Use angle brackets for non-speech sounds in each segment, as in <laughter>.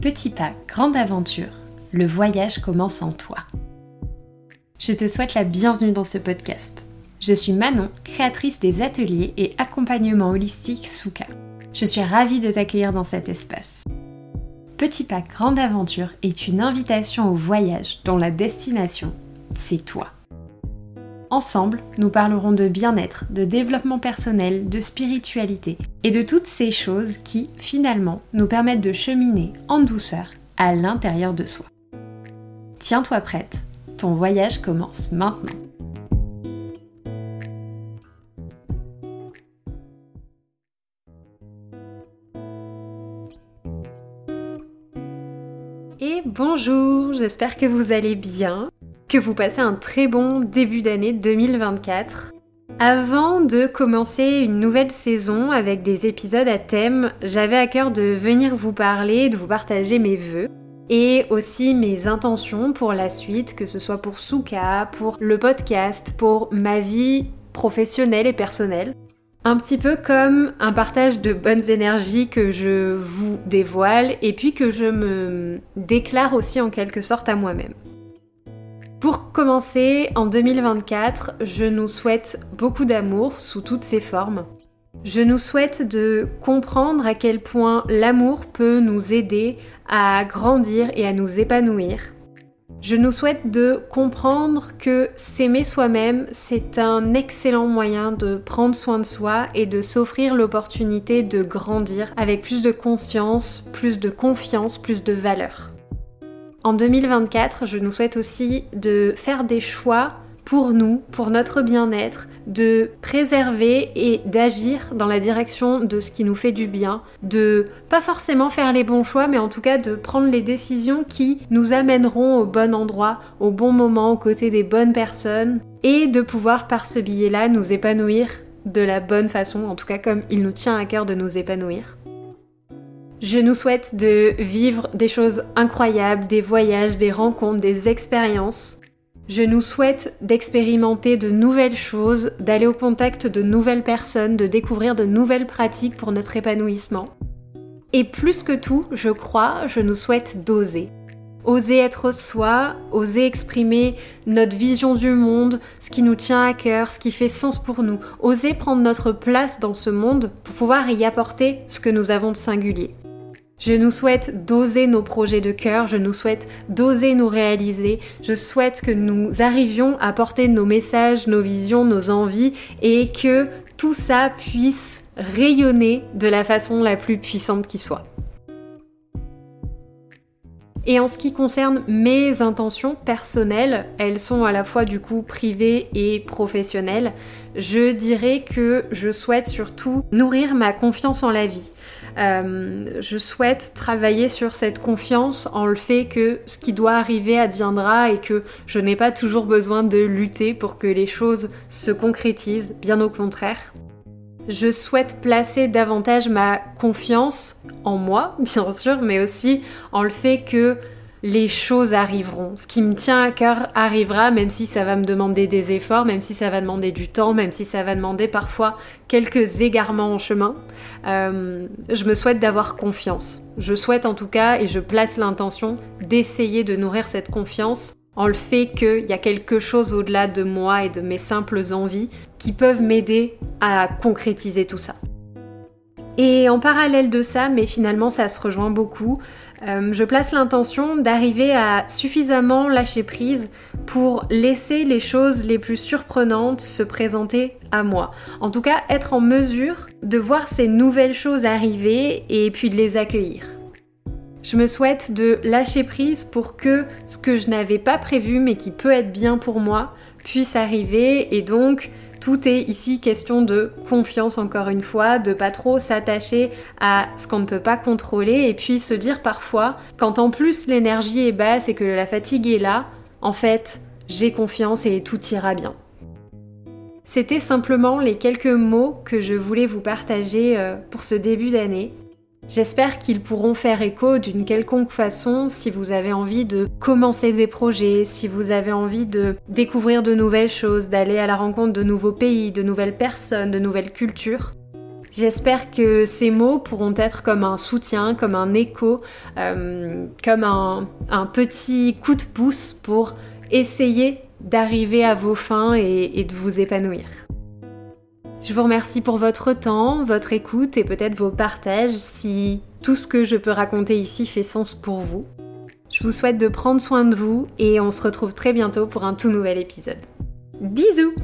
Petit pas, grande aventure, le voyage commence en toi. Je te souhaite la bienvenue dans ce podcast. Je suis Manon, créatrice des ateliers et accompagnement holistique Souka. Je suis ravie de t'accueillir dans cet espace. Petit pas, grande aventure est une invitation au voyage dont la destination, c'est toi. Ensemble, nous parlerons de bien-être, de développement personnel, de spiritualité et de toutes ces choses qui, finalement, nous permettent de cheminer en douceur à l'intérieur de soi. Tiens-toi prête, ton voyage commence maintenant. Et bonjour, j'espère que vous allez bien, que vous passez un très bon début d'année 2024. Avant de commencer une nouvelle saison avec des épisodes à thème, j'avais à cœur de venir vous parler, de vous partager mes vœux et aussi mes intentions pour la suite, que ce soit pour Souka, pour le podcast, pour ma vie professionnelle et personnelle. Un petit peu comme un partage de bonnes énergies que je vous dévoile et puis que je me déclare aussi en quelque sorte à moi-même. Pour commencer, en 2024, je nous souhaite beaucoup d'amour sous toutes ses formes. Je nous souhaite de comprendre à quel point l'amour peut nous aider à grandir et à nous épanouir. Je nous souhaite de comprendre que s'aimer soi-même, c'est un excellent moyen de prendre soin de soi et de s'offrir l'opportunité de grandir avec plus de conscience, plus de confiance, plus de valeur. En 2024, je nous souhaite aussi de faire des choix pour nous, pour notre bien-être, de préserver et d'agir dans la direction de ce qui nous fait du bien, de pas forcément faire les bons choix, mais en tout cas de prendre les décisions qui nous amèneront au bon endroit, au bon moment, aux côtés des bonnes personnes, et de pouvoir par ce billet-là nous épanouir de la bonne façon, en tout cas comme il nous tient à cœur de nous épanouir. Je nous souhaite de vivre des choses incroyables, des voyages, des rencontres, des expériences je nous souhaite d'expérimenter de nouvelles choses, d'aller au contact de nouvelles personnes, de découvrir de nouvelles pratiques pour notre épanouissement. Et plus que tout, je crois, je nous souhaite d'oser. Oser être soi, oser exprimer notre vision du monde, ce qui nous tient à cœur, ce qui fait sens pour nous. Oser prendre notre place dans ce monde pour pouvoir y apporter ce que nous avons de singulier. Je nous souhaite d'oser nos projets de cœur, je nous souhaite d'oser nous réaliser, je souhaite que nous arrivions à porter nos messages, nos visions, nos envies et que tout ça puisse rayonner de la façon la plus puissante qui soit. Et en ce qui concerne mes intentions personnelles, elles sont à la fois du coup privées et professionnelles, je dirais que je souhaite surtout nourrir ma confiance en la vie. Euh, je souhaite travailler sur cette confiance en le fait que ce qui doit arriver adviendra et que je n'ai pas toujours besoin de lutter pour que les choses se concrétisent, bien au contraire. Je souhaite placer davantage ma confiance en moi, <laughs> bien sûr, mais aussi en le fait que les choses arriveront. Ce qui me tient à cœur arrivera, même si ça va me demander des efforts, même si ça va demander du temps, même si ça va demander parfois quelques égarements en chemin. Euh, je me souhaite d'avoir confiance. Je souhaite en tout cas, et je place l'intention, d'essayer de nourrir cette confiance en le fait qu'il y a quelque chose au-delà de moi et de mes simples envies qui peuvent m'aider à concrétiser tout ça. Et en parallèle de ça, mais finalement ça se rejoint beaucoup, euh, je place l'intention d'arriver à suffisamment lâcher prise pour laisser les choses les plus surprenantes se présenter à moi. En tout cas, être en mesure de voir ces nouvelles choses arriver et puis de les accueillir. Je me souhaite de lâcher prise pour que ce que je n'avais pas prévu mais qui peut être bien pour moi puisse arriver et donc tout est ici question de confiance encore une fois, de pas trop s'attacher à ce qu'on ne peut pas contrôler et puis se dire parfois, quand en plus l'énergie est basse et que la fatigue est là, en fait, j'ai confiance et tout ira bien. C'était simplement les quelques mots que je voulais vous partager euh, pour ce début d'année. J'espère qu'ils pourront faire écho d'une quelconque façon si vous avez envie de commencer des projets, si vous avez envie de découvrir de nouvelles choses, d'aller à la rencontre de nouveaux pays, de nouvelles personnes, de nouvelles cultures. J'espère que ces mots pourront être comme un soutien, comme un écho, euh, comme un, petit coup de pouce pour essayer d'arriver à vos fins et de vous épanouir. Je vous remercie pour votre temps, votre écoute et peut-être vos partages si tout ce que je peux raconter ici fait sens pour vous. Je vous souhaite de prendre soin de vous et on se retrouve très bientôt pour un tout nouvel épisode. Bisous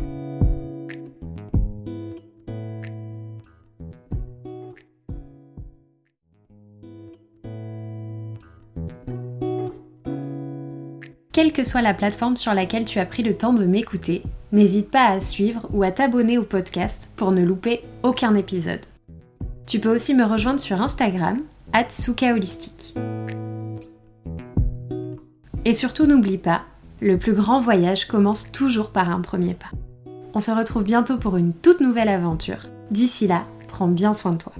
Quelle que soit la plateforme sur laquelle tu as pris le temps de m'écouter, n'hésite pas à suivre ou à t'abonner au podcast pour ne louper aucun épisode. Tu peux aussi me rejoindre sur Instagram, Holistique. Et surtout n'oublie pas, le plus grand voyage commence toujours par un premier pas. On se retrouve bientôt pour une toute nouvelle aventure. D'ici là, prends bien soin de toi.